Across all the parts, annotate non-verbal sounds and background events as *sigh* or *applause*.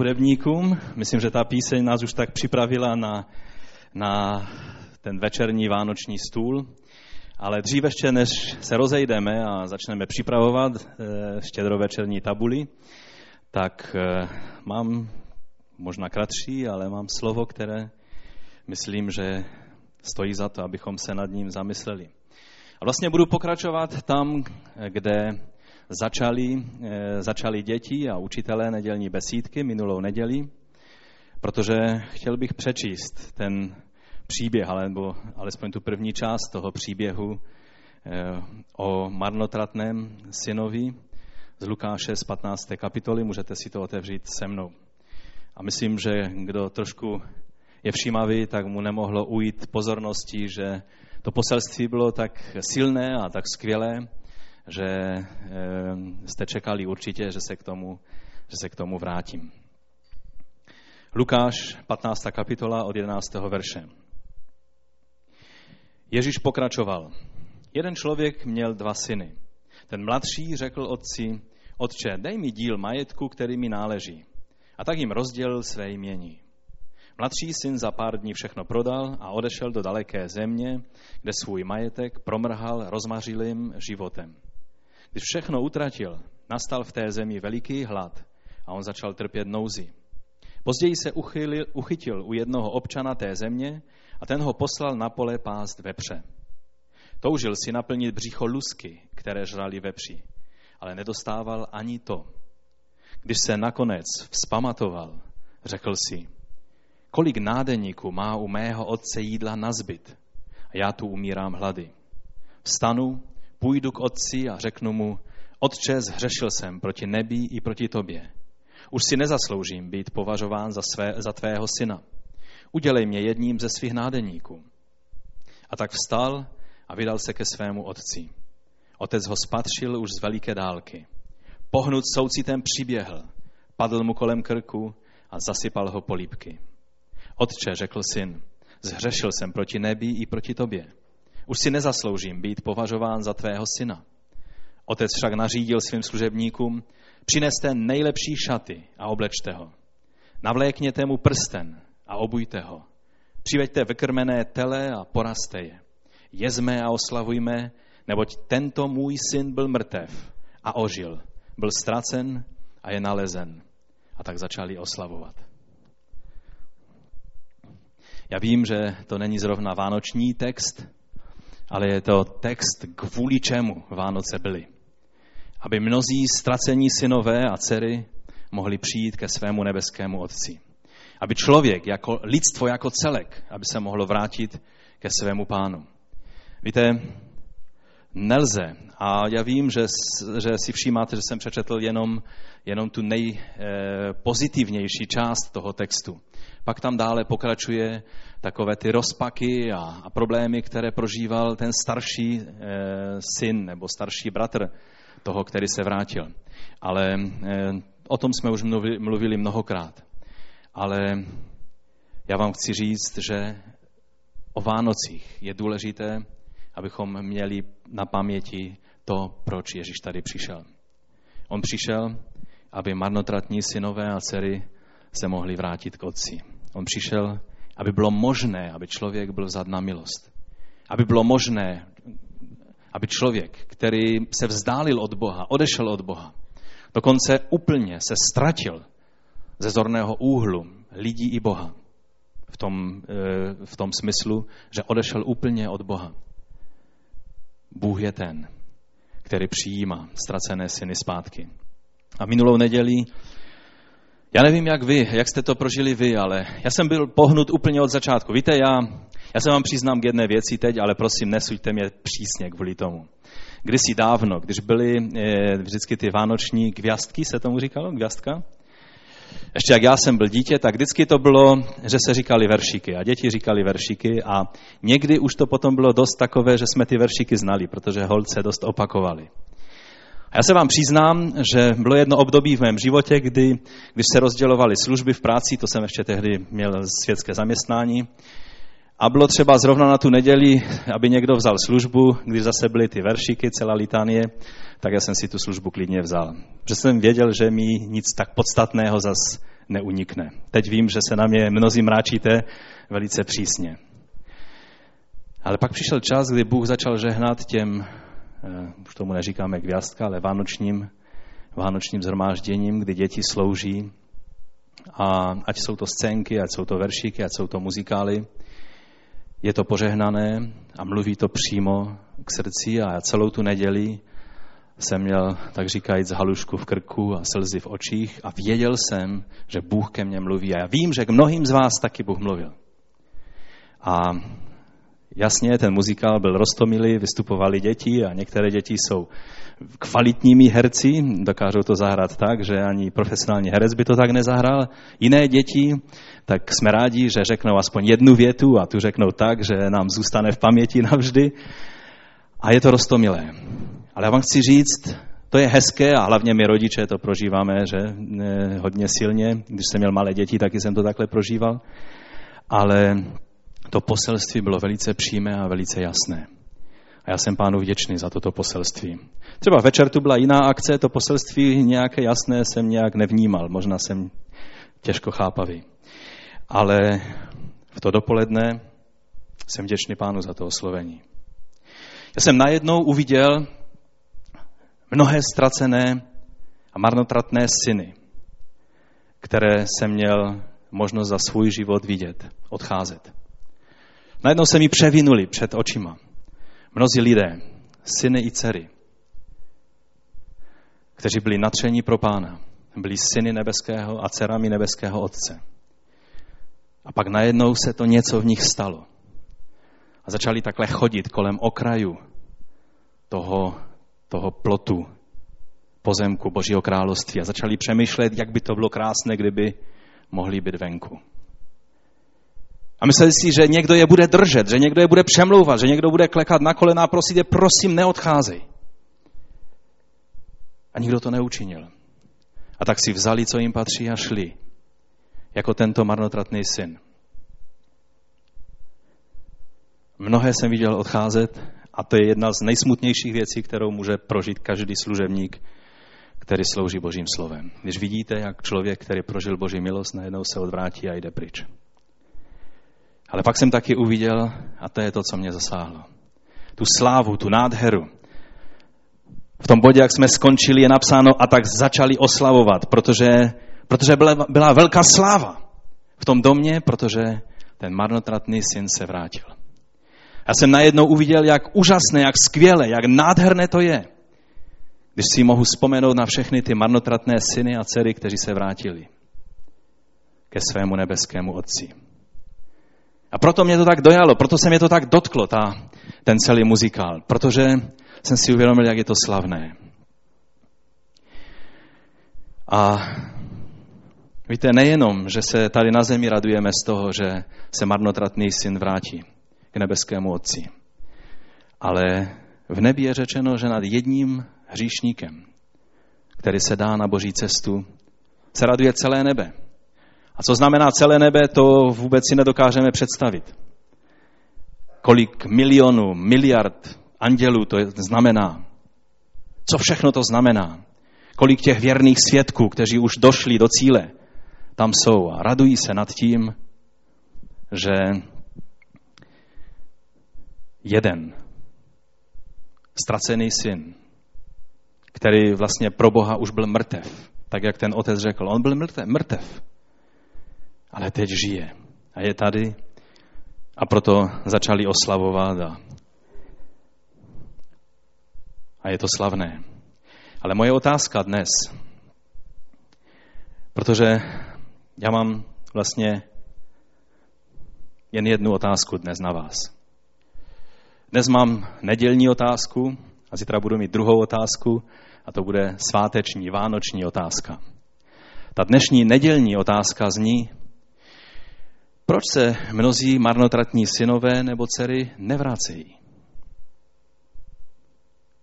hudebníkům. Myslím, že ta píseň nás už tak připravila na, na ten večerní vánoční stůl. Ale dříve ještě, než se rozejdeme a začneme připravovat eh, štědrovečerní tabuli, tak eh, mám možná kratší, ale mám slovo, které myslím, že stojí za to, abychom se nad ním zamysleli. A vlastně budu pokračovat tam, kde začali, eh, začali děti a učitelé nedělní besídky minulou neděli, protože chtěl bych přečíst ten příběh, alebo alespoň tu první část toho příběhu eh, o marnotratném synovi z Lukáše z 15. kapitoly. Můžete si to otevřít se mnou. A myslím, že kdo trošku je všímavý, tak mu nemohlo ujít pozornosti, že to poselství bylo tak silné a tak skvělé, že eh, jste čekali určitě, že se k tomu, že se k tomu vrátím. Lukáš, 15. kapitola od 11. verše. Ježíš pokračoval. Jeden člověk měl dva syny. Ten mladší řekl otci, otče, dej mi díl majetku, který mi náleží. A tak jim rozdělil své jmění. Mladší syn za pár dní všechno prodal a odešel do daleké země, kde svůj majetek promrhal rozmařilým životem. Když všechno utratil, nastal v té zemi veliký hlad a on začal trpět nouzi. Později se uchylil, uchytil u jednoho občana té země a ten ho poslal na pole pást vepře. Toužil si naplnit břicho lusky, které žrali vepři, ale nedostával ani to. Když se nakonec vzpamatoval, řekl si, kolik nádeníků má u mého otce jídla na zbyt a já tu umírám hlady. Vstanu, půjdu k otci a řeknu mu, Otče, zhřešil jsem proti nebi i proti tobě. Už si nezasloužím být považován za, své, za tvého syna. Udělej mě jedním ze svých nádeníků. A tak vstal a vydal se ke svému otci. Otec ho spatřil už z veliké dálky. Pohnut soucitem přiběhl, padl mu kolem krku a zasypal ho polípky. Otče, řekl syn, zhřešil jsem proti nebi i proti tobě. Už si nezasloužím být považován za tvého syna. Otec však nařídil svým služebníkům, přineste nejlepší šaty a oblečte ho. Navlékněte mu prsten a obujte ho. Přiveďte vykrmené tele a poraste je. Jezme a oslavujme, neboť tento můj syn byl mrtev a ožil. Byl ztracen a je nalezen. A tak začali oslavovat. Já vím, že to není zrovna vánoční text, ale je to text, kvůli čemu Vánoce byly. Aby mnozí ztracení synové a dcery mohli přijít ke svému nebeskému Otci. Aby člověk, jako lidstvo jako celek, aby se mohlo vrátit ke svému pánu. Víte, nelze. A já vím, že, že si všímáte, že jsem přečetl jenom, jenom tu nejpozitivnější část toho textu. Pak tam dále pokračuje takové ty rozpaky a, a problémy, které prožíval ten starší e, syn nebo starší bratr toho, který se vrátil. Ale e, o tom jsme už mluvili, mluvili mnohokrát. Ale já vám chci říct, že o Vánocích je důležité, abychom měli na paměti to, proč Ježíš tady přišel. On přišel, aby marnotratní synové a dcery se mohli vrátit k otci. On přišel, aby bylo možné, aby člověk byl vzat na milost. Aby bylo možné, aby člověk, který se vzdálil od Boha, odešel od Boha, dokonce úplně se ztratil ze zorného úhlu lidí i Boha. V tom, eh, v tom smyslu, že odešel úplně od Boha. Bůh je ten, který přijímá ztracené syny zpátky. A minulou neděli já nevím, jak vy, jak jste to prožili vy, ale já jsem byl pohnut úplně od začátku. Víte, já, já se vám přiznám k jedné věci teď, ale prosím, nesuďte mě přísně kvůli tomu. Kdysi dávno, když byly e, vždycky ty vánoční kvěstky, se tomu říkalo, kvěstka? Ještě jak já jsem byl dítě, tak vždycky to bylo, že se říkali veršíky a děti říkali veršíky a někdy už to potom bylo dost takové, že jsme ty veršíky znali, protože holce dost opakovali. A já se vám přiznám, že bylo jedno období v mém životě, kdy, když se rozdělovaly služby v práci, to jsem ještě tehdy měl světské zaměstnání, a bylo třeba zrovna na tu neděli, aby někdo vzal službu, když zase byly ty veršíky, celá litánie, tak já jsem si tu službu klidně vzal. Protože jsem věděl, že mi nic tak podstatného zas neunikne. Teď vím, že se na mě mnozí mráčíte velice přísně. Ale pak přišel čas, kdy Bůh začal žehnat těm, už tomu neříkáme kvěstka, ale vánočním, vánočním zhromážděním, kdy děti slouží. A ať jsou to scénky, ať jsou to veršíky, ať jsou to muzikály, je to požehnané a mluví to přímo k srdci a celou tu neděli jsem měl, tak říkajíc, halušku v krku a slzy v očích a věděl jsem, že Bůh ke mně mluví. A já vím, že k mnohým z vás taky Bůh mluvil. A jasně, ten muzikál byl rostomilý, vystupovali děti a některé děti jsou kvalitními herci, dokážou to zahrát tak, že ani profesionální herec by to tak nezahrál. Jiné děti, tak jsme rádi, že řeknou aspoň jednu větu a tu řeknou tak, že nám zůstane v paměti navždy. A je to rostomilé. Ale já vám chci říct, to je hezké a hlavně my rodiče to prožíváme, že hodně silně. Když jsem měl malé děti, taky jsem to takhle prožíval. Ale to poselství bylo velice přímé a velice jasné. A já jsem pánu vděčný za toto poselství. Třeba večer tu byla jiná akce, to poselství nějaké jasné jsem nějak nevnímal, možná jsem těžko chápavý. Ale v to dopoledne jsem vděčný pánu za to oslovení. Já jsem najednou uviděl mnohé ztracené a marnotratné syny, které jsem měl možnost za svůj život vidět, odcházet. Najednou se mi převinuli před očima. Mnozí lidé, syny i dcery, kteří byli natření pro pána, byli syny nebeského a dcerami nebeského otce. A pak najednou se to něco v nich stalo. A začali takhle chodit kolem okraju toho, toho plotu pozemku Božího království a začali přemýšlet, jak by to bylo krásné, kdyby mohli být venku. A mysleli si, že někdo je bude držet, že někdo je bude přemlouvat, že někdo bude klekat na kolena a prosit je, prosím, neodcházej. A nikdo to neučinil. A tak si vzali, co jim patří a šli. Jako tento marnotratný syn. Mnohé jsem viděl odcházet a to je jedna z nejsmutnějších věcí, kterou může prožít každý služebník, který slouží Božím slovem. Když vidíte, jak člověk, který prožil Boží milost, najednou se odvrátí a jde pryč. Ale pak jsem taky uviděl, a to je to, co mě zasáhlo, tu slávu, tu nádheru. V tom bodě, jak jsme skončili, je napsáno a tak začali oslavovat, protože, protože byla, byla velká sláva v tom domě, protože ten marnotratný syn se vrátil. Já jsem najednou uviděl, jak úžasné, jak skvěle, jak nádherné to je, když si mohu vzpomenout na všechny ty marnotratné syny a dcery, kteří se vrátili ke svému nebeskému otci. A proto mě to tak dojalo, proto se mě to tak dotklo, ta, ten celý muzikál, protože jsem si uvědomil, jak je to slavné. A víte, nejenom, že se tady na zemi radujeme z toho, že se marnotratný syn vrátí k nebeskému otci, ale v nebi je řečeno, že nad jedním hříšníkem, který se dá na boží cestu, se raduje celé nebe. A co znamená celé nebe, to vůbec si nedokážeme představit. Kolik milionů, miliard andělů to znamená. Co všechno to znamená. Kolik těch věrných svědků, kteří už došli do cíle, tam jsou a radují se nad tím, že jeden ztracený syn, který vlastně pro Boha už byl mrtev, tak jak ten otec řekl, on byl mrtev, mrtev ale teď žije a je tady a proto začali oslavovat a, a je to slavné. Ale moje otázka dnes, protože já mám vlastně jen jednu otázku dnes na vás. Dnes mám nedělní otázku a zítra budu mít druhou otázku a to bude sváteční, vánoční otázka. Ta dnešní nedělní otázka zní, proč se mnozí marnotratní synové nebo dcery nevrácejí?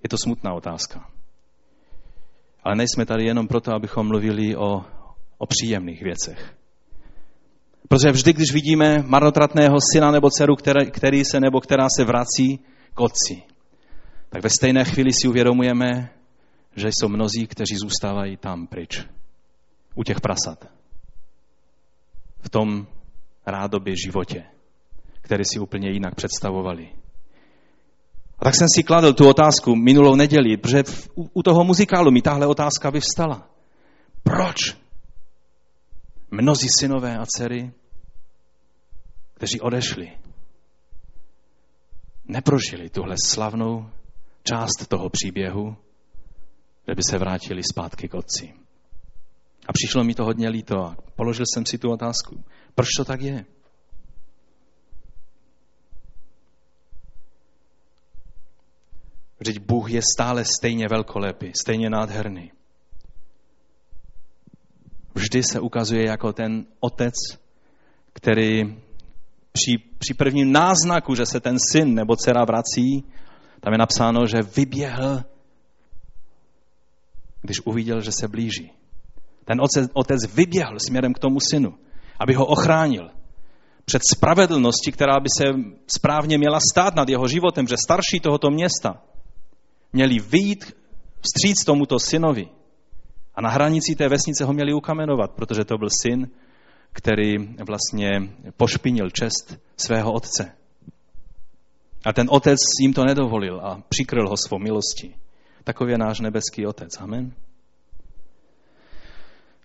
Je to smutná otázka. Ale nejsme tady jenom proto, abychom mluvili o, o příjemných věcech. Protože vždy, když vidíme marnotratného syna nebo dceru, který, který se nebo která se vrací k otci, tak ve stejné chvíli si uvědomujeme, že jsou mnozí, kteří zůstávají tam pryč, u těch prasat. v tom rádoby životě, který si úplně jinak představovali. A tak jsem si kladl tu otázku minulou neděli, protože v, u, u toho muzikálu mi tahle otázka vyvstala. Proč mnozí synové a dcery, kteří odešli, neprožili tuhle slavnou část toho příběhu, že by se vrátili zpátky k otci. A přišlo mi to hodně líto a položil jsem si tu otázku. Proč to tak je? Vždyť Bůh je stále stejně velkolepý, stejně nádherný. Vždy se ukazuje jako ten otec, který při, při prvním náznaku, že se ten syn nebo dcera vrací, tam je napsáno, že vyběhl, když uviděl, že se blíží. Ten otec, otec vyběhl směrem k tomu synu, aby ho ochránil před spravedlností, která by se správně měla stát nad jeho životem, že starší tohoto města měli vyjít vstříc tomuto synovi. A na hranici té vesnice ho měli ukamenovat, protože to byl syn, který vlastně pošpinil čest svého otce. A ten otec jim to nedovolil a přikryl ho svou milostí. Takový je náš nebeský otec. Amen.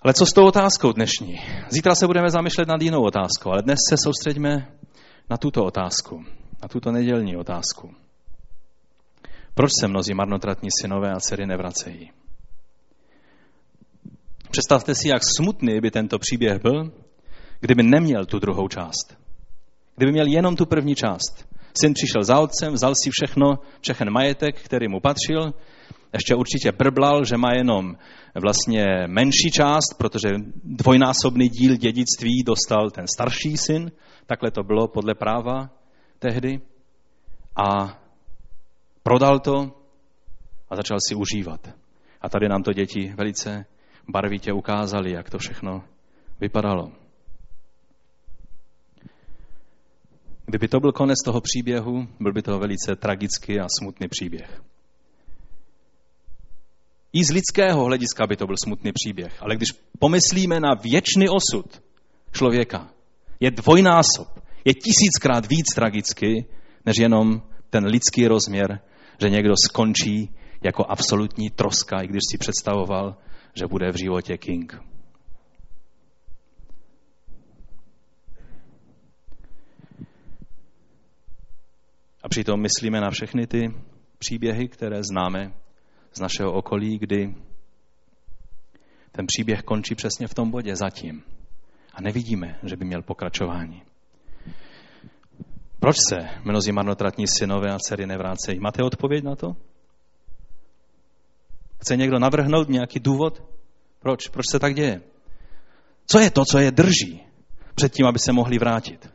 Ale co s tou otázkou dnešní? Zítra se budeme zamýšlet nad jinou otázkou, ale dnes se soustředíme na tuto otázku, na tuto nedělní otázku. Proč se mnozí marnotratní synové a dcery nevracejí? Představte si, jak smutný by tento příběh byl, kdyby neměl tu druhou část. Kdyby měl jenom tu první část. Syn přišel za otcem, vzal si všechno, všechen majetek, který mu patřil, ještě určitě brblal, že má jenom vlastně menší část, protože dvojnásobný díl dědictví dostal ten starší syn, takhle to bylo podle práva tehdy. A prodal to a začal si užívat. A tady nám to děti velice barvitě ukázali, jak to všechno vypadalo. Kdyby to byl konec toho příběhu, byl by to velice tragický a smutný příběh. I z lidského hlediska by to byl smutný příběh, ale když pomyslíme na věčný osud člověka, je dvojnásob, je tisíckrát víc tragický, než jenom ten lidský rozměr, že někdo skončí jako absolutní troska, i když si představoval, že bude v životě king. A přitom myslíme na všechny ty příběhy, které známe z našeho okolí, kdy ten příběh končí přesně v tom bodě zatím. A nevidíme, že by měl pokračování. Proč se mnozí marnotratní synové a dcery nevrácejí? Máte odpověď na to? Chce někdo navrhnout nějaký důvod? Proč? Proč se tak děje? Co je to, co je drží před tím, aby se mohli vrátit?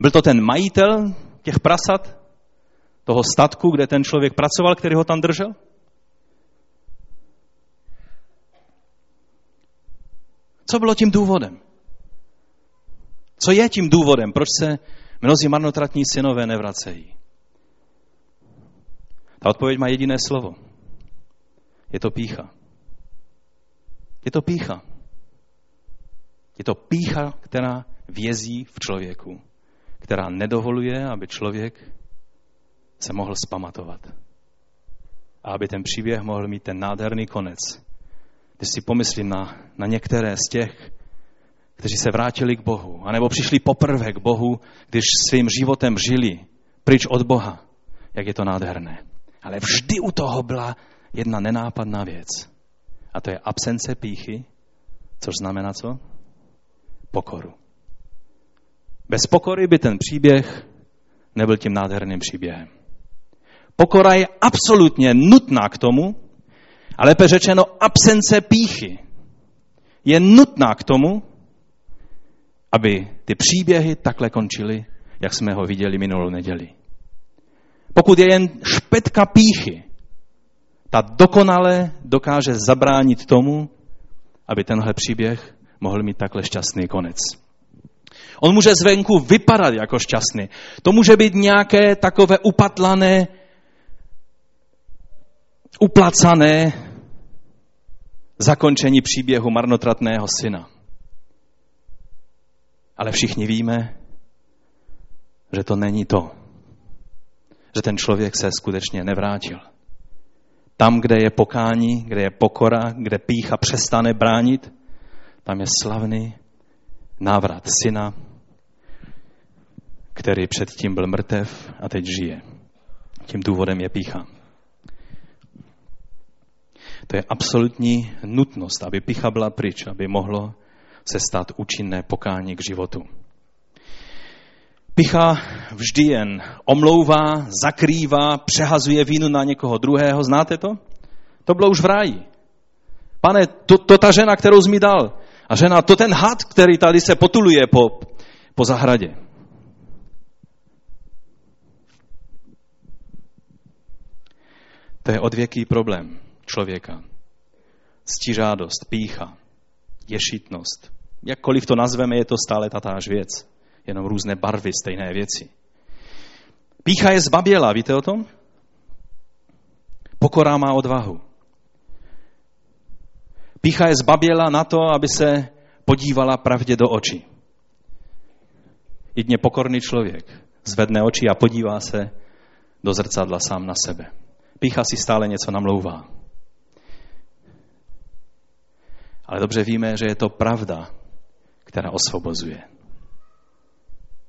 Byl to ten majitel těch prasat, toho statku, kde ten člověk pracoval, který ho tam držel? Co bylo tím důvodem? Co je tím důvodem? Proč se mnozí marnotratní synové nevracejí? Ta odpověď má jediné slovo. Je to pícha. Je to pícha. Je to pícha, která vězí v člověku, která nedovoluje, aby člověk se mohl spamatovat. A aby ten příběh mohl mít ten nádherný konec. Když si pomyslím na, na některé z těch, kteří se vrátili k Bohu, anebo přišli poprvé k Bohu, když svým životem žili pryč od Boha, jak je to nádherné. Ale vždy u toho byla jedna nenápadná věc. A to je absence píchy, což znamená co? Pokoru. Bez pokory by ten příběh nebyl tím nádherným příběhem. Pokora je absolutně nutná k tomu, ale lépe řečeno absence píchy je nutná k tomu, aby ty příběhy takhle končily, jak jsme ho viděli minulou neděli. Pokud je jen špetka píchy, ta dokonale dokáže zabránit tomu, aby tenhle příběh mohl mít takhle šťastný konec. On může zvenku vypadat jako šťastný. To může být nějaké takové upatlané uplacané zakončení příběhu marnotratného syna. Ale všichni víme, že to není to. Že ten člověk se skutečně nevrátil. Tam, kde je pokání, kde je pokora, kde pícha přestane bránit, tam je slavný návrat syna, který předtím byl mrtev a teď žije. Tím důvodem je pícha. To je absolutní nutnost, aby pícha byla pryč, aby mohlo se stát účinné pokání k životu. Picha vždy jen omlouvá, zakrývá, přehazuje vínu na někoho druhého. Znáte to? To bylo už v ráji. Pane, to, to ta žena, kterou jsi mi dal. A žena, to ten had, který tady se potuluje po, po zahradě. To je odvěký problém člověka. Ctižádost, pícha, ješitnost. Jakkoliv to nazveme, je to stále tatáž věc. Jenom různé barvy stejné věci. Pícha je zbaběla, víte o tom? Pokora má odvahu. Pícha je zbaběla na to, aby se podívala pravdě do očí. Jedně pokorný člověk zvedne oči a podívá se do zrcadla sám na sebe. Pícha si stále něco namlouvá. Ale dobře víme, že je to pravda, která osvobozuje.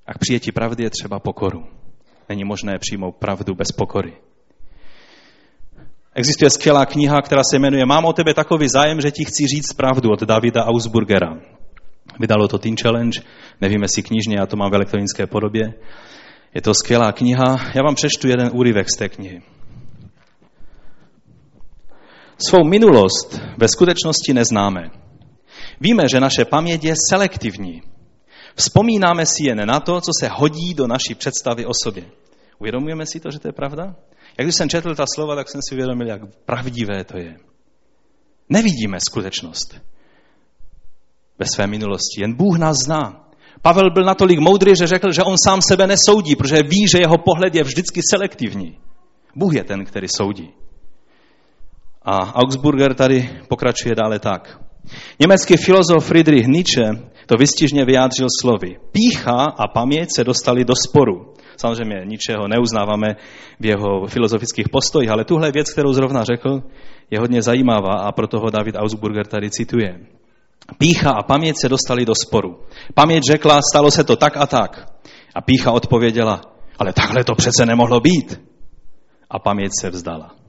A k přijetí pravdy je třeba pokoru. Není možné přijmout pravdu bez pokory. Existuje skvělá kniha, která se jmenuje Mám o tebe takový zájem, že ti chci říct pravdu od Davida Ausburgera. Vydalo to Teen Challenge, nevím jestli knižně, já to mám v elektronické podobě. Je to skvělá kniha. Já vám přečtu jeden úryvek z té knihy. Svou minulost ve skutečnosti neznáme. Víme, že naše paměť je selektivní. Vzpomínáme si jen na to, co se hodí do naší představy o sobě. Uvědomujeme si to, že to je pravda? Jak když jsem četl ta slova, tak jsem si uvědomil, jak pravdivé to je. Nevidíme skutečnost ve své minulosti, jen Bůh nás zná. Pavel byl natolik moudrý, že řekl, že on sám sebe nesoudí, protože ví, že jeho pohled je vždycky selektivní. Bůh je ten, který soudí. A Augsburger tady pokračuje dále tak. Německý filozof Friedrich Nietzsche to vystižně vyjádřil slovy. Pícha a paměť se dostali do sporu. Samozřejmě ničeho neuznáváme v jeho filozofických postojích, ale tuhle věc, kterou zrovna řekl, je hodně zajímavá a proto ho David Ausburger tady cituje. Pícha a paměť se dostali do sporu. Paměť řekla, stalo se to tak a tak. A pícha odpověděla, ale takhle to přece nemohlo být. A paměť se vzdala.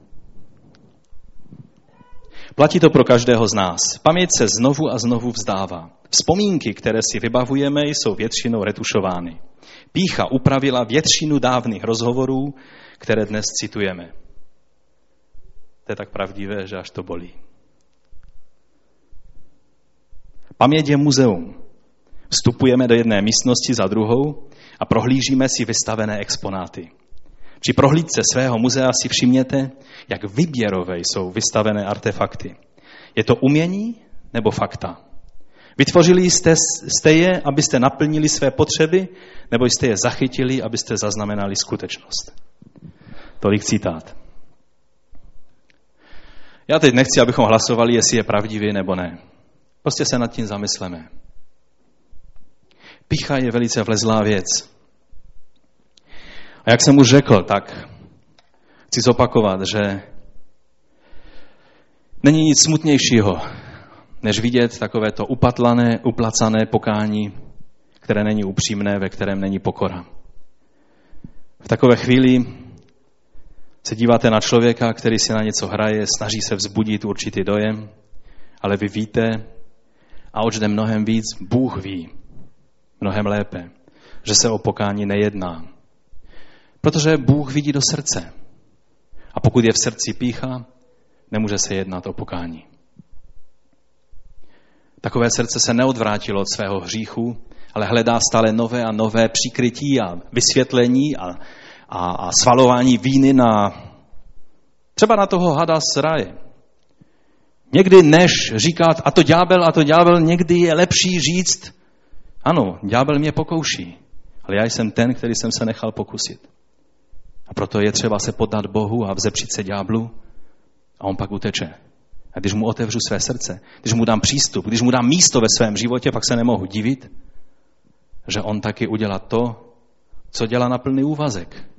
Platí to pro každého z nás. Paměť se znovu a znovu vzdává. Vzpomínky, které si vybavujeme, jsou většinou retušovány. Pícha upravila většinu dávných rozhovorů, které dnes citujeme. To je tak pravdivé, že až to bolí. Paměť je muzeum. Vstupujeme do jedné místnosti za druhou a prohlížíme si vystavené exponáty. Při prohlídce svého muzea si všimněte, jak vyběrové jsou vystavené artefakty. Je to umění nebo fakta? Vytvořili jste, jste je, abyste naplnili své potřeby, nebo jste je zachytili, abyste zaznamenali skutečnost. Tolik citát. Já teď nechci, abychom hlasovali, jestli je pravdivý nebo ne. Prostě se nad tím zamysleme. Pícha je velice vlezlá věc. A jak jsem už řekl, tak chci zopakovat, že není nic smutnějšího, než vidět takovéto upatlané, uplacané pokání, které není upřímné, ve kterém není pokora. V takové chvíli se díváte na člověka, který si na něco hraje, snaží se vzbudit určitý dojem, ale vy víte, a oč jde mnohem víc, Bůh ví mnohem lépe, že se o pokání nejedná. Protože Bůh vidí do srdce. A pokud je v srdci pícha, nemůže se jednat o pokání. Takové srdce se neodvrátilo od svého hříchu, ale hledá stále nové a nové přikrytí a vysvětlení a, a, a svalování víny na třeba na toho hada z raje. Někdy než říkat, a to ďábel, a to ďábel, někdy je lepší říct, ano, ďábel mě pokouší, ale já jsem ten, který jsem se nechal pokusit. A proto je třeba se podat Bohu a vzepřít se ďáblu a on pak uteče. A když mu otevřu své srdce, když mu dám přístup, když mu dám místo ve svém životě, pak se nemohu divit, že on taky udělá to, co dělá na plný úvazek.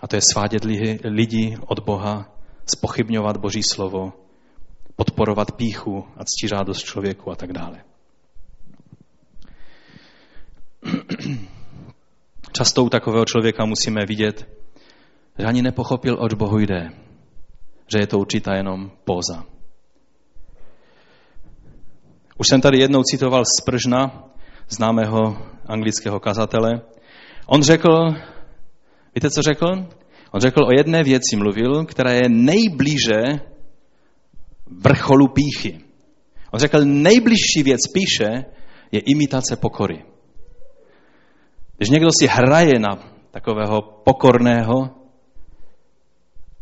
A to je svádět lidi od Boha, spochybňovat Boží slovo, podporovat píchu a ctižádost člověku a tak dále. *clears throat* Často u takového člověka musíme vidět, že ani nepochopil, oč Bohu jde. Že je to určitá jenom póza. Už jsem tady jednou citoval z Pržna, známého anglického kazatele. On řekl, víte, co řekl? On řekl o jedné věci, mluvil, která je nejblíže vrcholu píchy. On řekl, nejbližší věc píše je imitace pokory. Když někdo si hraje na takového pokorného,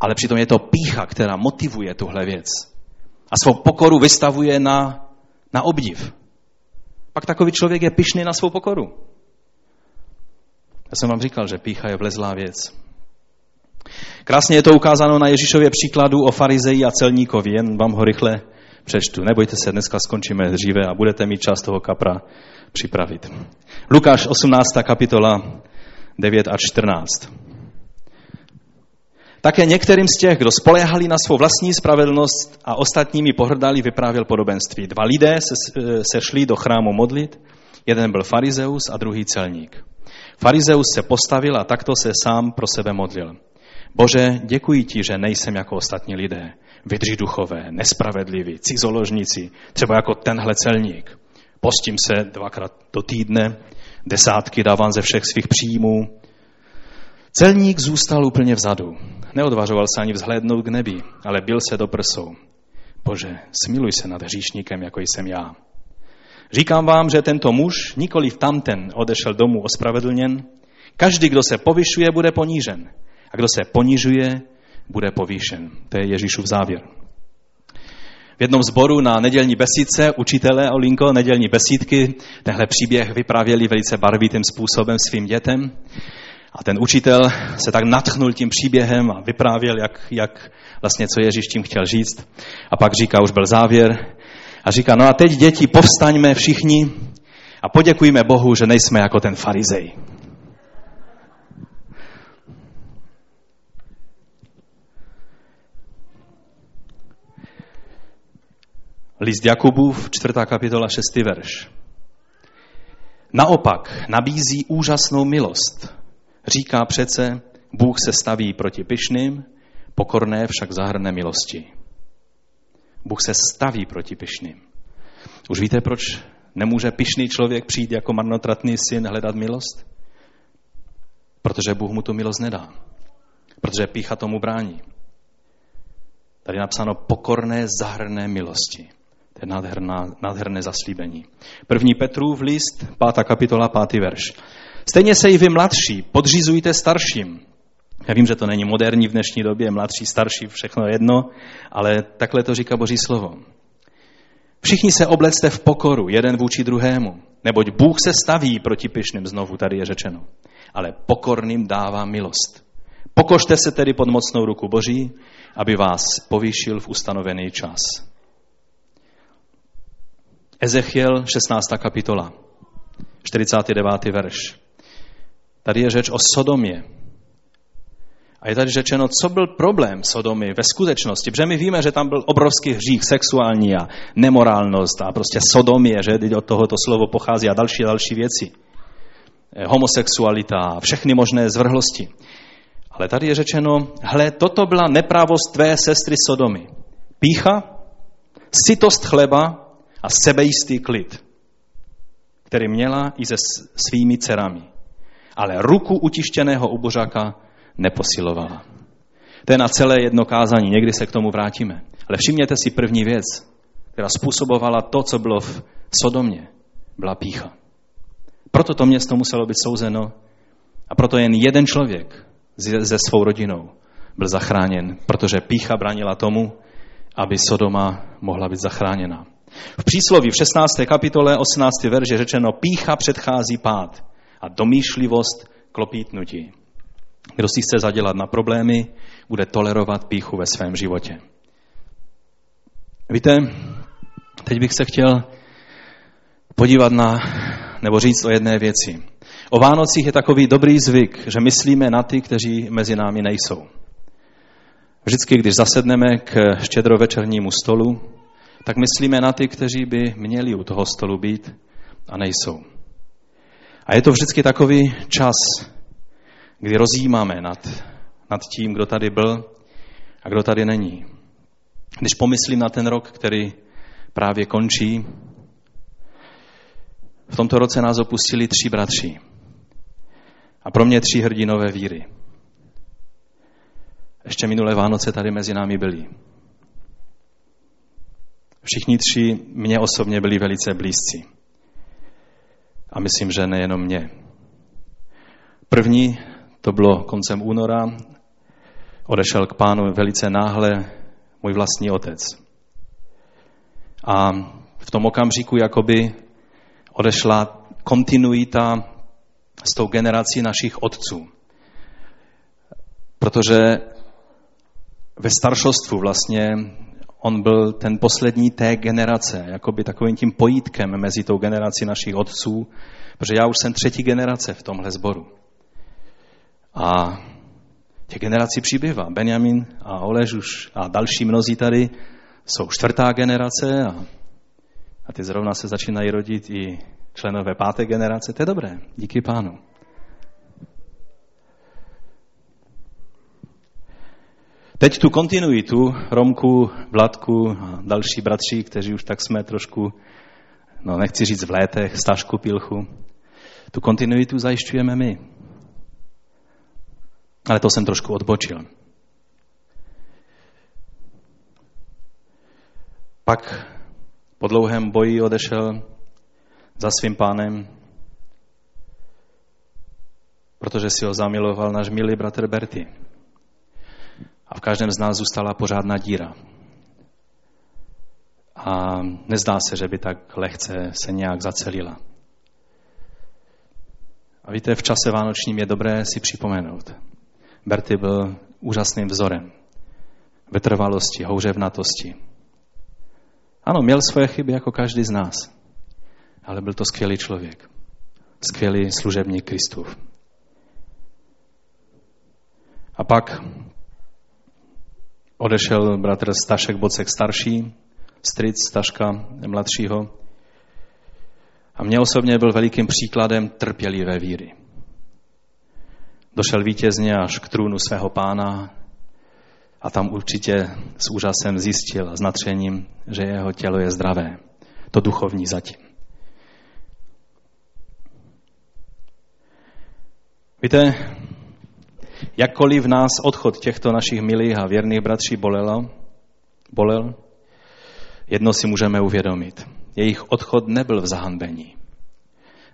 ale přitom je to pícha, která motivuje tuhle věc. A svou pokoru vystavuje na, na obdiv. Pak takový člověk je pišný na svou pokoru. Já jsem vám říkal, že pícha je vlezlá věc. Krásně je to ukázáno na Ježíšově příkladu o farizeji a celníkovi, jen vám ho rychle přečtu. Nebojte se, dneska skončíme dříve a budete mít čas toho kapra připravit. Lukáš 18. kapitola 9 a 14. Také některým z těch, kdo spolehali na svou vlastní spravedlnost a ostatními pohrdali, vyprávěl podobenství. Dva lidé se, se šli do chrámu modlit, jeden byl farizeus a druhý celník. Farizeus se postavil a takto se sám pro sebe modlil. Bože, děkuji ti, že nejsem jako ostatní lidé, vydří duchové, nespravedliví, cizoložníci, třeba jako tenhle celník. Postím se dvakrát do týdne, desátky dávám ze všech svých příjmů. Celník zůstal úplně vzadu. Neodvažoval se ani vzhlédnout k nebi, ale byl se do prsou. Bože, smiluj se nad hříšníkem, jako jsem já. Říkám vám, že tento muž, nikoli v tamten, odešel domů ospravedlněn. Každý, kdo se povyšuje, bude ponížen. A kdo se ponižuje, bude povýšen. To je Ježíšův závěr. V jednom zboru na nedělní besídce učitelé Olinko nedělní besídky tenhle příběh vyprávěli velice barvitým způsobem svým dětem. A ten učitel se tak natchnul tím příběhem a vyprávěl, jak, jak vlastně, co Ježíš tím chtěl říct. A pak říká, už byl závěr, a říká, no a teď děti, povstaňme všichni a poděkujme Bohu, že nejsme jako ten farizej. List Jakubův, čtvrtá kapitola, šestý verš. Naopak nabízí úžasnou milost. Říká přece, Bůh se staví proti pyšným, pokorné však zahrne milosti. Bůh se staví proti pyšným. Už víte, proč nemůže pyšný člověk přijít jako marnotratný syn hledat milost? Protože Bůh mu tu milost nedá. Protože pícha tomu brání. Tady je napsáno pokorné zahrné milosti. To je nádherné zaslíbení. První Petrův list, pátá kapitola, pátý verš. Stejně se i vy mladší podřizujte starším. Já vím, že to není moderní v dnešní době, mladší, starší, všechno jedno, ale takhle to říká Boží slovo. Všichni se oblecte v pokoru, jeden vůči druhému, neboť Bůh se staví proti pyšným, znovu tady je řečeno, ale pokorným dává milost. Pokožte se tedy pod mocnou ruku Boží, aby vás povýšil v ustanovený čas. Ezechiel 16. kapitola, 49. verš. Tady je řeč o Sodomě. A je tady řečeno, co byl problém Sodomy ve skutečnosti, protože my víme, že tam byl obrovský hřích sexuální a nemorálnost a prostě sodomie, že od tohoto slovo pochází a další a další věci. Eh, homosexualita a všechny možné zvrhlosti. Ale tady je řečeno, hle, toto byla nepravost tvé sestry Sodomy. Pícha, sytost chleba a sebejistý klid, který měla i se svými dcerami. Ale ruku utištěného ubožáka neposilovala. To je na celé jedno kázání, někdy se k tomu vrátíme. Ale všimněte si první věc, která způsobovala to, co bylo v Sodomě, byla pícha. Proto to město muselo být souzeno a proto jen jeden člověk se svou rodinou byl zachráněn, protože pícha bránila tomu, aby Sodoma mohla být zachráněna. V přísloví v 16. kapitole 18. verže řečeno, pícha předchází pád a domýšlivost klopítnutí. Kdo si chce zadělat na problémy, bude tolerovat píchu ve svém životě. Víte, teď bych se chtěl podívat na nebo říct o jedné věci. O Vánocích je takový dobrý zvyk, že myslíme na ty, kteří mezi námi nejsou. Vždycky, když zasedneme k štědrovečernímu stolu, tak myslíme na ty, kteří by měli u toho stolu být a nejsou. A je to vždycky takový čas, kdy rozjímáme nad, nad tím, kdo tady byl a kdo tady není. Když pomyslím na ten rok, který právě končí, v tomto roce nás opustili tři bratři. A pro mě tři hrdinové víry. Ještě minulé Vánoce tady mezi námi byli. Všichni tři mě osobně byli velice blízcí. A myslím, že nejenom mě. První, to bylo koncem února, odešel k pánu velice náhle můj vlastní otec. A v tom okamžiku jakoby odešla kontinuita s tou generací našich otců. Protože ve staršostvu vlastně on byl ten poslední té generace, jakoby takovým tím pojítkem mezi tou generací našich otců, protože já už jsem třetí generace v tomhle sboru. A těch generací přibývá. Benjamin a Olež už a další mnozí tady jsou čtvrtá generace a, a ty zrovna se začínají rodit i členové páté generace. To je dobré, díky pánu. Teď tu kontinuitu, Romku, Vladku a další bratři, kteří už tak jsme trošku, no nechci říct v létech, stažku pilchu, tu kontinuitu zajišťujeme my. Ale to jsem trošku odbočil. Pak po dlouhém boji odešel za svým pánem, protože si ho zamiloval náš milý bratr Berty. A v každém z nás zůstala pořádná díra. A nezdá se, že by tak lehce se nějak zacelila. A víte, v čase vánočním je dobré si připomenout. Berty byl úžasným vzorem vytrvalosti, houřevnatosti. Ano, měl svoje chyby jako každý z nás, ale byl to skvělý člověk. Skvělý služebník Kristův. A pak odešel bratr Stašek Bocek starší, stric Staška mladšího. A mě osobně byl velikým příkladem trpělivé víry. Došel vítězně až k trůnu svého pána a tam určitě s úžasem zjistil a s natřením, že jeho tělo je zdravé. To duchovní zatím. Víte, Jakkoliv nás odchod těchto našich milých a věrných bratří bolelo, bolel, jedno si můžeme uvědomit. Jejich odchod nebyl v zahanbení.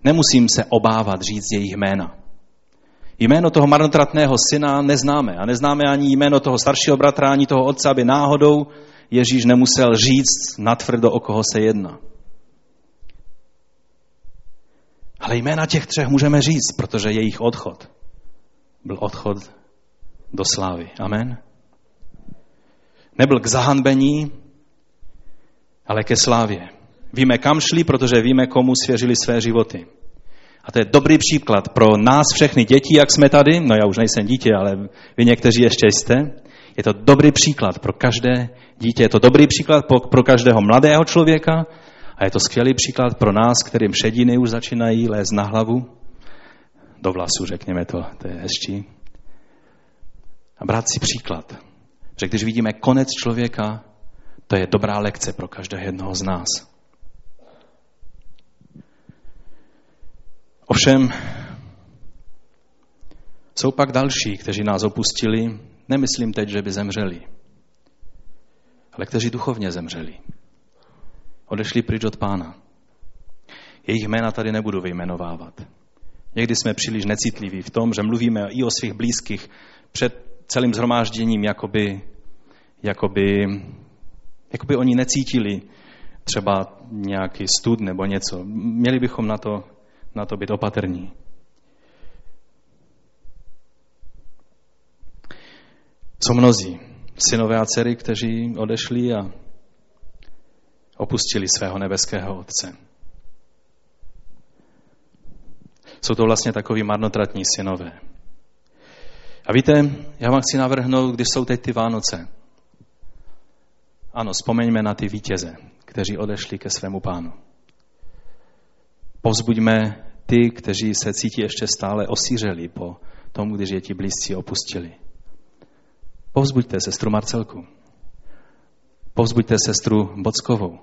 Nemusím se obávat říct jejich jména. Jméno toho marnotratného syna neznáme a neznáme ani jméno toho staršího bratra, ani toho otce, aby náhodou Ježíš nemusel říct natvrdo, o koho se jedná. Ale jména těch třech můžeme říct, protože jejich odchod byl odchod do slávy. Amen. Nebyl k zahanbení, ale ke slávě. Víme, kam šli, protože víme, komu svěřili své životy. A to je dobrý příklad pro nás všechny děti, jak jsme tady. No já už nejsem dítě, ale vy někteří ještě jste. Je to dobrý příklad pro každé dítě, je to dobrý příklad pro každého mladého člověka a je to skvělý příklad pro nás, kterým šediny už začínají lézt na hlavu do vlasu, řekněme to, to je hezčí. A brát si příklad, že když vidíme konec člověka, to je dobrá lekce pro každého jednoho z nás. Ovšem, jsou pak další, kteří nás opustili, nemyslím teď, že by zemřeli, ale kteří duchovně zemřeli. Odešli pryč od pána. Jejich jména tady nebudu vyjmenovávat. Někdy jsme příliš necitliví v tom, že mluvíme i o svých blízkých před celým zhromážděním, jakoby, jakoby, jakoby oni necítili třeba nějaký stud nebo něco. Měli bychom na to, na to být opatrní. Jsou mnozí synové a dcery, kteří odešli a opustili svého nebeského Otce. Jsou to vlastně takový marnotratní synové. A víte, já vám chci navrhnout, když jsou teď ty Vánoce. Ano, vzpomeňme na ty vítěze, kteří odešli ke svému pánu. Povzbuďme ty, kteří se cítí ještě stále osířeli po tom, když je ti blízcí opustili. Povzbuďte sestru Marcelku. Povzbuďte sestru Bockovou.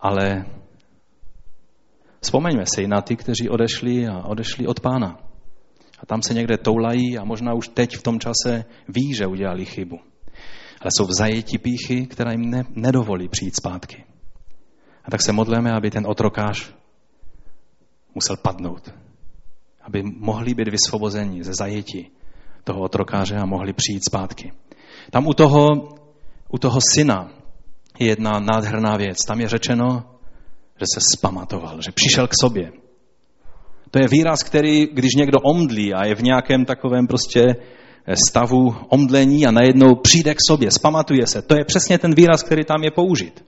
Ale vzpomeňme si na ty, kteří odešli a odešli od pána. A tam se někde toulají a možná už teď v tom čase ví, že udělali chybu. Ale jsou v zajetí píchy, která jim ne, nedovolí přijít zpátky. A tak se modlíme, aby ten otrokář musel padnout. Aby mohli být vysvobozeni ze zajetí toho otrokáře a mohli přijít zpátky. Tam u toho, u toho syna je jedna nádherná věc. Tam je řečeno, že se spamatoval, že přišel k sobě. To je výraz, který, když někdo omdlí a je v nějakém takovém prostě stavu omdlení a najednou přijde k sobě, spamatuje se. To je přesně ten výraz, který tam je použit.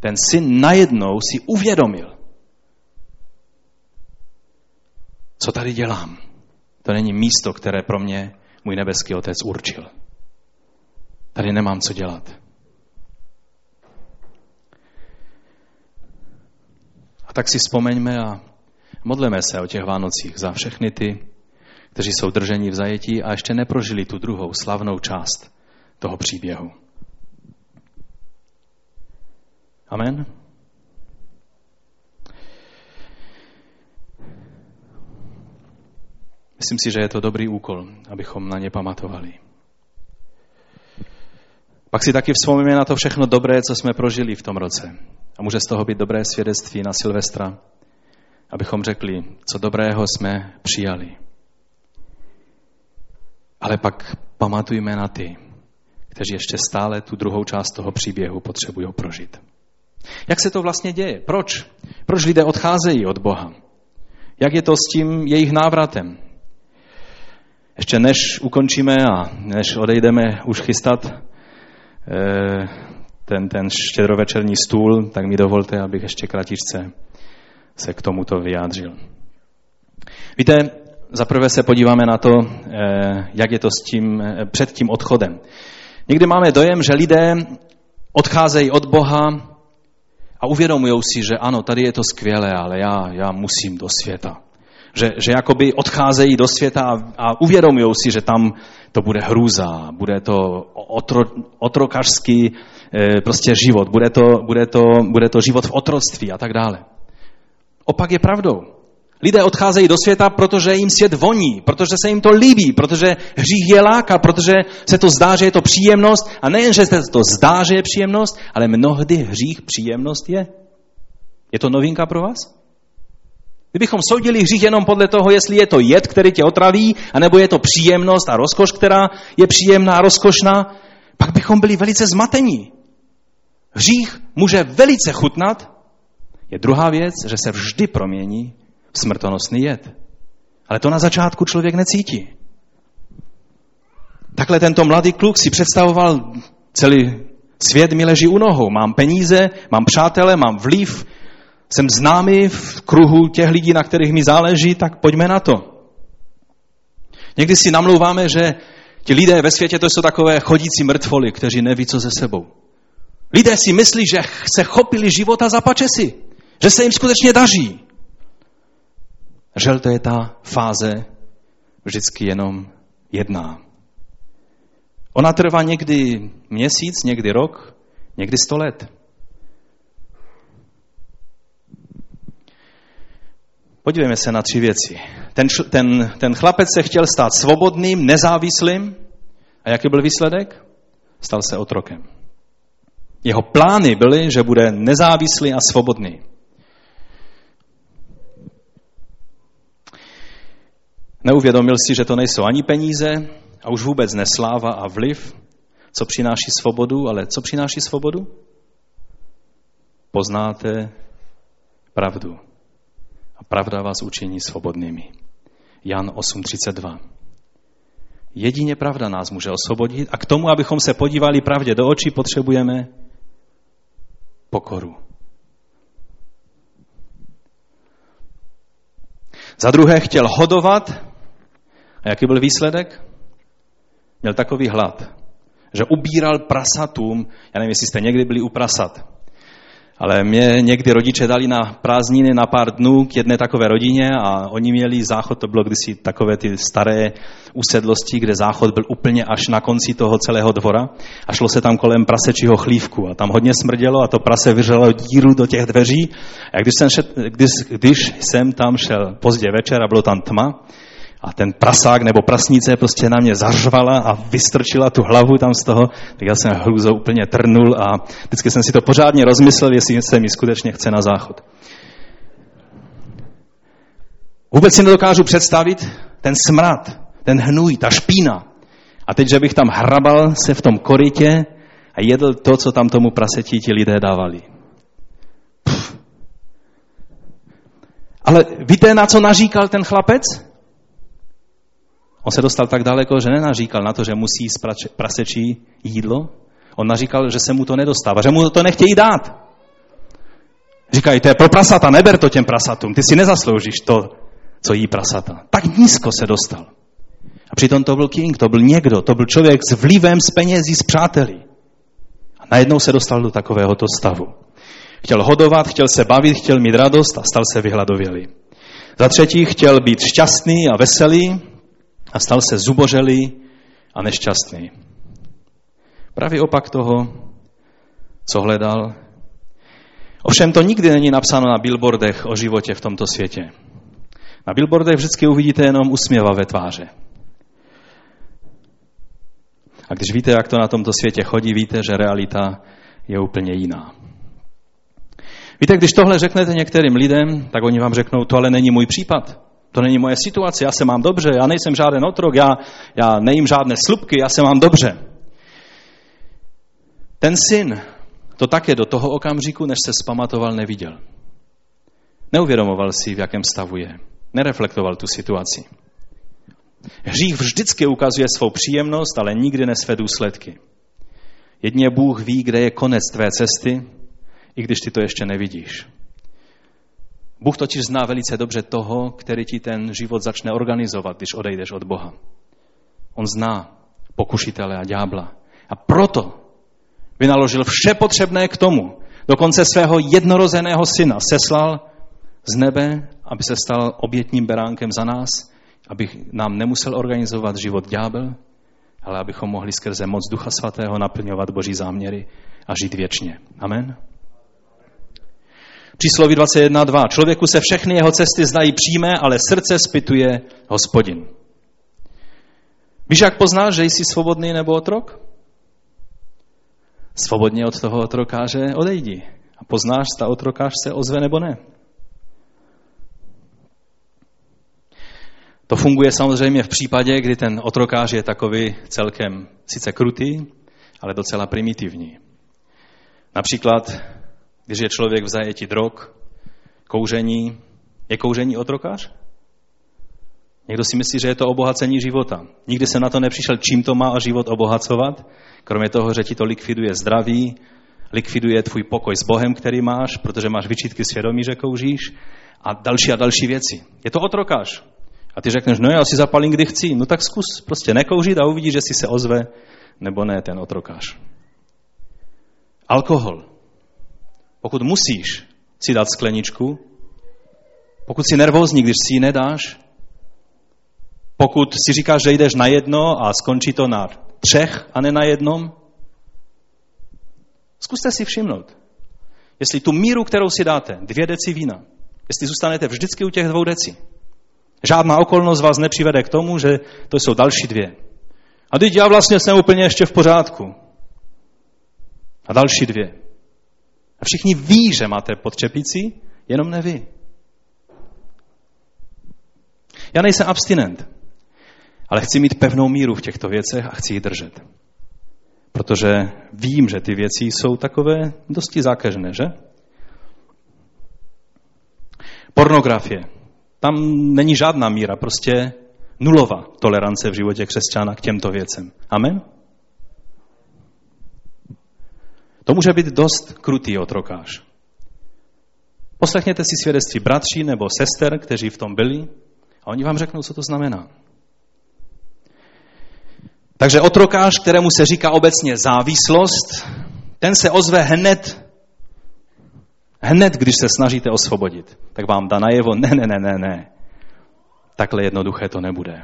Ten syn najednou si uvědomil, co tady dělám. To není místo, které pro mě můj nebeský otec určil. Tady nemám co dělat. Tak si vzpomeňme a modleme se o těch Vánocích za všechny ty, kteří jsou drženi v zajetí a ještě neprožili tu druhou slavnou část toho příběhu. Amen. Myslím si, že je to dobrý úkol, abychom na ně pamatovali. Pak si taky vzpomíme na to všechno dobré, co jsme prožili v tom roce. A může z toho být dobré svědectví na Silvestra, abychom řekli, co dobrého jsme přijali. Ale pak pamatujme na ty, kteří ještě stále tu druhou část toho příběhu potřebují prožít. Jak se to vlastně děje? Proč? Proč lidé odcházejí od Boha? Jak je to s tím jejich návratem? Ještě než ukončíme a než odejdeme už chystat ten, ten štědrovečerní stůl, tak mi dovolte, abych ještě kratičce se k tomuto vyjádřil. Víte, zaprvé se podíváme na to, eh, jak je to s tím, eh, před tím odchodem. Někdy máme dojem, že lidé odcházejí od Boha a uvědomují si, že ano, tady je to skvělé, ale já, já musím do světa. Že, že jakoby odcházejí do světa a, a uvědomují si, že tam to bude hrůza, bude to otro, otrokařský e, prostě život, bude to, bude, to, bude to život v otroctví a tak dále. Opak je pravdou. Lidé odcházejí do světa, protože jim svět voní, protože se jim to líbí, protože hřích je láka, protože se to zdá, že je to příjemnost. A nejen, že se to zdá, že je příjemnost, ale mnohdy hřích příjemnost je. Je to novinka pro vás? Kdybychom soudili hřích jenom podle toho, jestli je to jed, který tě otraví, anebo je to příjemnost a rozkoš, která je příjemná a rozkošná, pak bychom byli velice zmatení. Hřích může velice chutnat, je druhá věc, že se vždy promění smrtonosný jed. Ale to na začátku člověk necítí. Takhle tento mladý kluk si představoval celý svět mi leží u nohou. Mám peníze, mám přátele, mám vliv, jsem známý v kruhu těch lidí, na kterých mi záleží, tak pojďme na to. Někdy si namlouváme, že ti lidé ve světě to jsou takové chodící mrtvoly, kteří neví, co ze sebou. Lidé si myslí, že se chopili života za pačesy, že se jim skutečně daří. Žel to je ta fáze vždycky jenom jedná. Ona trvá někdy měsíc, někdy rok, někdy sto let. Podívejme se na tři věci. Ten, ten, ten chlapec se chtěl stát svobodným, nezávislým. A jaký byl výsledek? Stal se otrokem. Jeho plány byly, že bude nezávislý a svobodný. Neuvědomil si, že to nejsou ani peníze a už vůbec nesláva a vliv, co přináší svobodu, ale co přináší svobodu? Poznáte pravdu. Pravda vás učiní svobodnými. Jan 8.32. Jedině pravda nás může osvobodit a k tomu, abychom se podívali pravdě do očí, potřebujeme pokoru. Za druhé chtěl hodovat. A jaký byl výsledek? Měl takový hlad, že ubíral prasatům. Já nevím, jestli jste někdy byli u prasat. Ale mě někdy rodiče dali na prázdniny na pár dnů k jedné takové rodině a oni měli záchod, to bylo kdysi takové ty staré usedlosti, kde záchod byl úplně až na konci toho celého dvora a šlo se tam kolem prasečího chlívku a tam hodně smrdělo a to prase vyřelo díru do těch dveří. A když jsem, šet, když, když jsem tam šel pozdě večer a bylo tam tma, a ten prasák nebo prasnice prostě na mě zařvala a vystrčila tu hlavu tam z toho, tak já jsem hrůzou úplně trnul a vždycky jsem si to pořádně rozmyslel, jestli se mi skutečně chce na záchod. Vůbec si nedokážu představit ten smrad, ten hnůj, ta špína. A teď, že bych tam hrabal se v tom korytě a jedl to, co tam tomu prasetí ti lidé dávali. Pff. Ale víte, na co naříkal ten chlapec? On se dostal tak daleko, že nenaříkal na to, že musí jíst prasečí jídlo. On naříkal, že se mu to nedostává, že mu to nechtějí dát. Říkají, to je pro prasata, neber to těm prasatům, ty si nezasloužíš to, co jí prasata. Tak nízko se dostal. A přitom to byl king, to byl někdo, to byl člověk s vlivem, s penězí, s přáteli. A najednou se dostal do takovéhoto stavu. Chtěl hodovat, chtěl se bavit, chtěl mít radost a stal se vyhladovělý. Za třetí chtěl být šťastný a veselý, a stal se zubořelý a nešťastný. Pravý opak toho, co hledal. Ovšem to nikdy není napsáno na billboardech o životě v tomto světě. Na billboardech vždycky uvidíte jenom usměvavé tváře. A když víte, jak to na tomto světě chodí, víte, že realita je úplně jiná. Víte, když tohle řeknete některým lidem, tak oni vám řeknou, to ale není můj případ. To není moje situace, já se mám dobře, já nejsem žádný otrok, já, já nejím žádné slupky, já se mám dobře. Ten syn to také do toho okamžiku, než se spamatoval, neviděl. Neuvědomoval si, v jakém stavu je. Nereflektoval tu situaci. Hřích vždycky ukazuje svou příjemnost, ale nikdy ne své důsledky. Jedně Bůh ví, kde je konec tvé cesty, i když ty to ještě nevidíš. Bůh totiž zná velice dobře toho, který ti ten život začne organizovat, když odejdeš od Boha. On zná pokušitele a ďábla. A proto vynaložil vše potřebné k tomu. Dokonce svého jednorozeného syna seslal z nebe, aby se stal obětním beránkem za nás, aby nám nemusel organizovat život ďábel, ale abychom mohli skrze moc Ducha Svatého naplňovat Boží záměry a žít věčně. Amen. Přísloví 21.2. Člověku se všechny jeho cesty znají přímé, ale srdce spituje hospodin. Víš, jak poznáš, že jsi svobodný nebo otrok? Svobodně od toho otrokáře odejdi. A poznáš, zda otrokář se ozve nebo ne. To funguje samozřejmě v případě, kdy ten otrokář je takový celkem sice krutý, ale docela primitivní. Například když je člověk v zajetí drog, kouření. Je kouření otrokář? Někdo si myslí, že je to obohacení života. Nikdy se na to nepřišel, čím to má život obohacovat, kromě toho, že ti to likviduje zdraví, likviduje tvůj pokoj s Bohem, který máš, protože máš vyčítky svědomí, že kouříš a další a další věci. Je to otrokář. A ty řekneš, no já si zapalím, kdy chci. No tak zkus prostě nekouřit a uvidíš, že si se ozve nebo ne ten otrokář. Alkohol. Pokud musíš si dát skleničku, pokud jsi nervózní, když si ji nedáš, pokud si říkáš, že jdeš na jedno a skončí to na třech a ne na jednom, zkuste si všimnout, jestli tu míru, kterou si dáte, dvě deci vína, jestli zůstanete vždycky u těch dvou deci. Žádná okolnost vás nepřivede k tomu, že to jsou další dvě. A teď já vlastně jsem úplně ještě v pořádku. A další dvě. Všichni ví, že máte pod jenom neví. Já nejsem abstinent, ale chci mít pevnou míru v těchto věcech a chci ji držet. Protože vím, že ty věci jsou takové dosti zákeřné, že? Pornografie. Tam není žádná míra, prostě nulová tolerance v životě křesťana k těmto věcem. Amen? To může být dost krutý otrokář. Poslechněte si svědectví bratří nebo sester, kteří v tom byli. A oni vám řeknou, co to znamená. Takže otrokář, kterému se říká obecně závislost, ten se ozve hned, hned, když se snažíte osvobodit. Tak vám dá najevo, ne, ne, ne, ne, ne. Takhle jednoduché to nebude.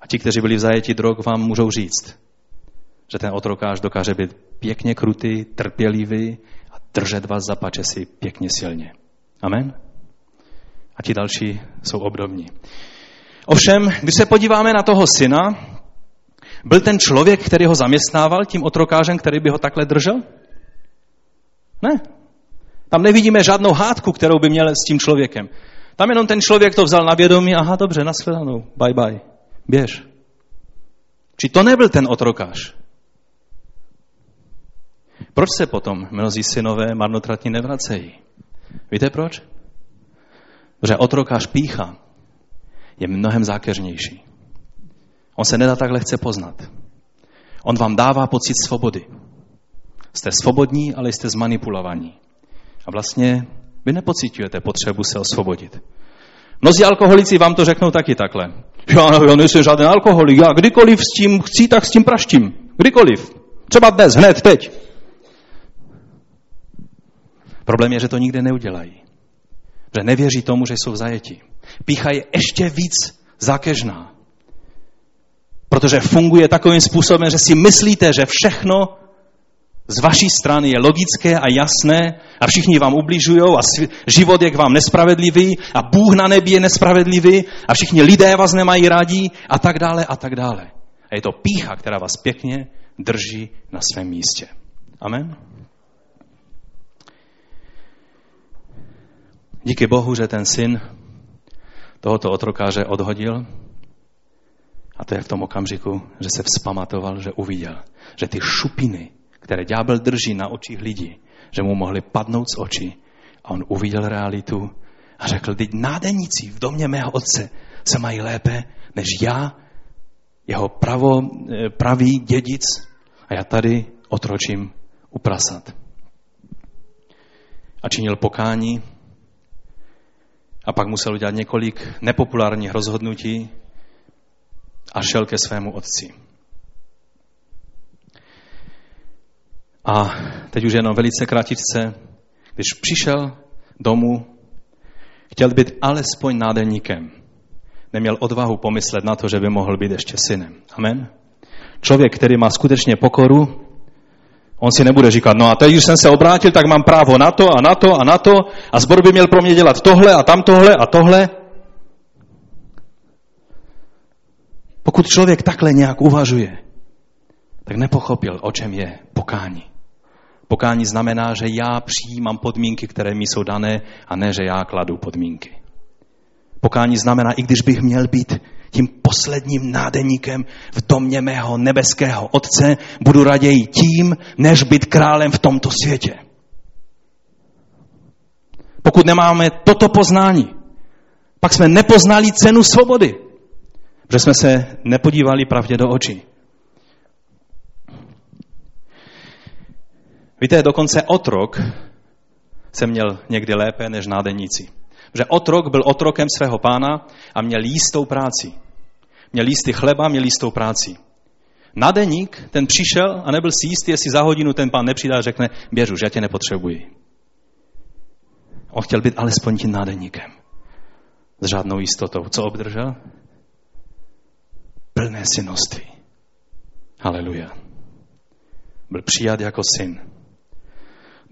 A ti, kteří byli v zajetí drog, vám můžou říct, že ten otrokář dokáže být pěkně krutý, trpělivý a držet vás za si pěkně silně. Amen? A ti další jsou obdobní. Ovšem, když se podíváme na toho syna, byl ten člověk, který ho zaměstnával, tím otrokářem, který by ho takhle držel? Ne. Tam nevidíme žádnou hádku, kterou by měl s tím člověkem. Tam jenom ten člověk to vzal na vědomí, aha, dobře, nashledanou, bye bye, běž. Či to nebyl ten otrokář. Proč se potom mnozí synové marnotratní nevracejí? Víte proč? Protože otrokář pícha je mnohem zákeřnější. On se nedá tak lehce poznat. On vám dává pocit svobody. Jste svobodní, ale jste zmanipulovaní. A vlastně vy nepocitujete potřebu se osvobodit. Mnozí alkoholici vám to řeknou taky takhle. Já, já nejsem žádný alkoholik, já kdykoliv s tím chci, tak s tím praštím. Kdykoliv. Třeba dnes, hned, teď. Problém je, že to nikdy neudělají. Že nevěří tomu, že jsou v zajetí. Pícha je ještě víc zákežná. Protože funguje takovým způsobem, že si myslíte, že všechno z vaší strany je logické a jasné a všichni vám ubližují a život je k vám nespravedlivý a Bůh na nebi je nespravedlivý a všichni lidé vás nemají rádi a tak dále a tak dále. A je to pícha, která vás pěkně drží na svém místě. Amen. Díky Bohu, že ten syn tohoto otrokáře odhodil. A to je v tom okamžiku, že se vzpamatoval, že uviděl, že ty šupiny, které ďábel drží na očích lidí, že mu mohly padnout z očí. A on uviděl realitu a řekl, teď nádeníci v domě mého otce se mají lépe než já, jeho pravo, eh, pravý dědic a já tady otročím uprasat. A činil pokání a pak musel udělat několik nepopulárních rozhodnutí a šel ke svému otci. A teď už jenom velice kratičce, když přišel domů, chtěl být alespoň nádeníkem. Neměl odvahu pomyslet na to, že by mohl být ještě synem. Amen. Člověk, který má skutečně pokoru, On si nebude říkat, no a teď, když jsem se obrátil, tak mám právo na to a na to a na to a zbor by měl pro mě dělat tohle a tam tohle a tohle. Pokud člověk takhle nějak uvažuje, tak nepochopil, o čem je pokání. Pokání znamená, že já přijímám podmínky, které mi jsou dané, a ne, že já kladu podmínky. Pokání znamená, i když bych měl být tím posledním nádeníkem v domě mého nebeského Otce, budu raději tím, než být králem v tomto světě. Pokud nemáme toto poznání, pak jsme nepoznali cenu svobody, protože jsme se nepodívali pravdě do očí. Víte, dokonce otrok se měl někdy lépe než nádeníci. Že otrok byl otrokem svého pána a měl jistou práci. Měl jistý chleba, měl jistou práci. Nadeník, ten přišel a nebyl si jistý, jestli za hodinu ten pán nepřidá a řekne, běž už, já tě nepotřebuji. On chtěl být alespoň tím nádeníkem. S žádnou jistotou. Co obdržel? Plné synoství. Haleluja. Byl přijat jako syn.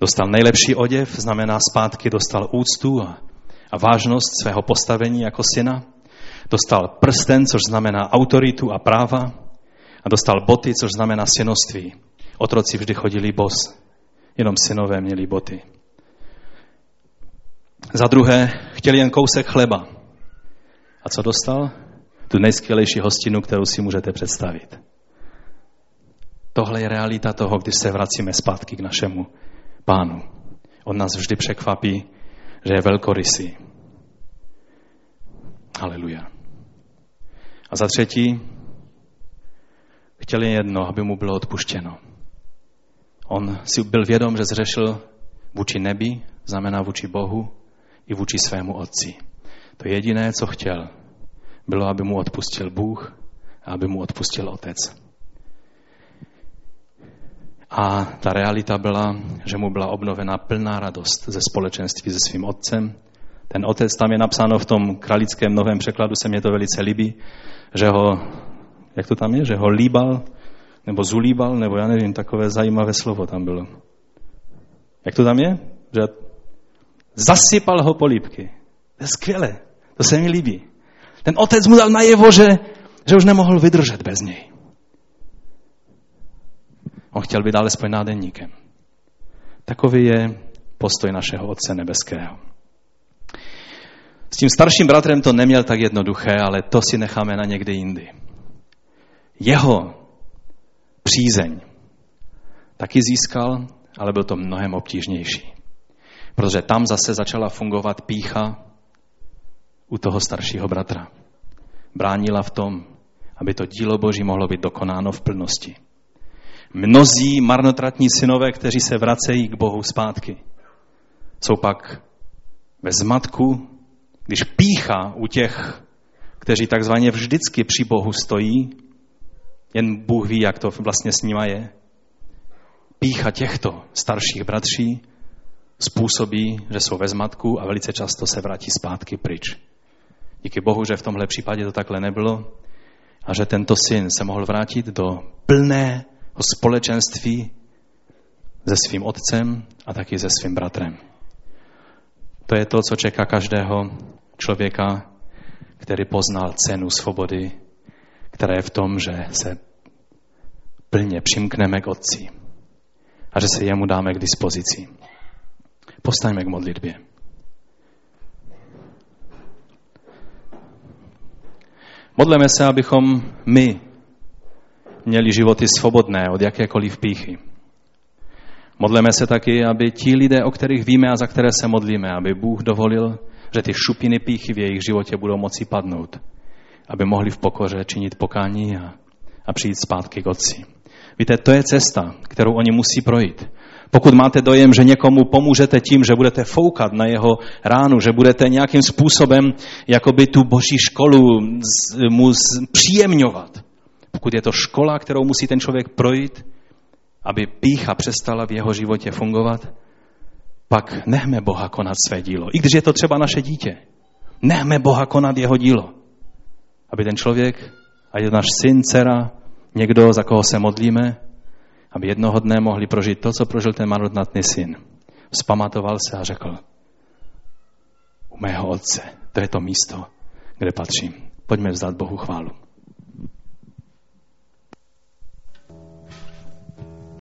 Dostal nejlepší oděv, znamená zpátky dostal úctu a a vážnost svého postavení jako syna. Dostal prsten, což znamená autoritu a práva. A dostal boty, což znamená synoství. Otroci vždy chodili bos, jenom synové měli boty. Za druhé, chtěli jen kousek chleba. A co dostal? Tu nejskvělejší hostinu, kterou si můžete představit. Tohle je realita toho, když se vracíme zpátky k našemu pánu. On nás vždy překvapí že je velkorysý. Haleluja. A za třetí, chtěl jen jedno, aby mu bylo odpuštěno. On si byl vědom, že zřešil vůči nebi, znamená vůči Bohu, i vůči svému otci. To jediné, co chtěl, bylo, aby mu odpustil Bůh a aby mu odpustil Otec. A ta realita byla, že mu byla obnovena plná radost ze společenství se svým otcem. Ten otec, tam je napsáno v tom kralickém novém překladu, se mě to velice líbí, že ho, jak to tam je, že ho líbal, nebo zulíbal, nebo já nevím, takové zajímavé slovo tam bylo. Jak to tam je? Že zasypal ho polípky. To je skvělé, to se mi líbí. Ten otec mu dal najevo, že, že už nemohl vydržet bez něj. On chtěl být alespoň nádenníkem. Takový je postoj našeho Otce Nebeského. S tím starším bratrem to neměl tak jednoduché, ale to si necháme na někdy jindy. Jeho přízeň taky získal, ale byl to mnohem obtížnější. Protože tam zase začala fungovat pícha u toho staršího bratra. Bránila v tom, aby to dílo Boží mohlo být dokonáno v plnosti. Mnozí marnotratní synové, kteří se vracejí k Bohu zpátky, jsou pak ve zmatku, když pícha u těch, kteří takzvaně vždycky při Bohu stojí, jen Bůh ví, jak to vlastně s nima je. Pícha těchto starších bratří způsobí, že jsou ve zmatku a velice často se vrátí zpátky pryč. Díky Bohu, že v tomhle případě to takhle nebylo a že tento syn se mohl vrátit do plné společenství se svým otcem a taky se svým bratrem. To je to, co čeká každého člověka, který poznal cenu svobody, která je v tom, že se plně přimkneme k Otci a že se jemu dáme k dispozici. Postaňme k modlitbě. Modleme se, abychom my měli životy svobodné od jakékoliv píchy. Modleme se taky, aby ti lidé, o kterých víme a za které se modlíme, aby Bůh dovolil, že ty šupiny píchy v jejich životě budou moci padnout, aby mohli v pokoře činit pokání a, a přijít zpátky k Otci. Víte, to je cesta, kterou oni musí projít. Pokud máte dojem, že někomu pomůžete tím, že budete foukat na jeho ránu, že budete nějakým způsobem jakoby tu boží školu mu příjemňovat, pokud je to škola, kterou musí ten člověk projít, aby pícha přestala v jeho životě fungovat, pak nechme Boha konat své dílo. I když je to třeba naše dítě. Nechme Boha konat jeho dílo. Aby ten člověk, a je náš syn, dcera, někdo, za koho se modlíme, aby jednoho dne mohli prožít to, co prožil ten marnotratný syn. Vzpamatoval se a řekl, u mého otce, to je to místo, kde patřím. Pojďme vzdát Bohu chválu.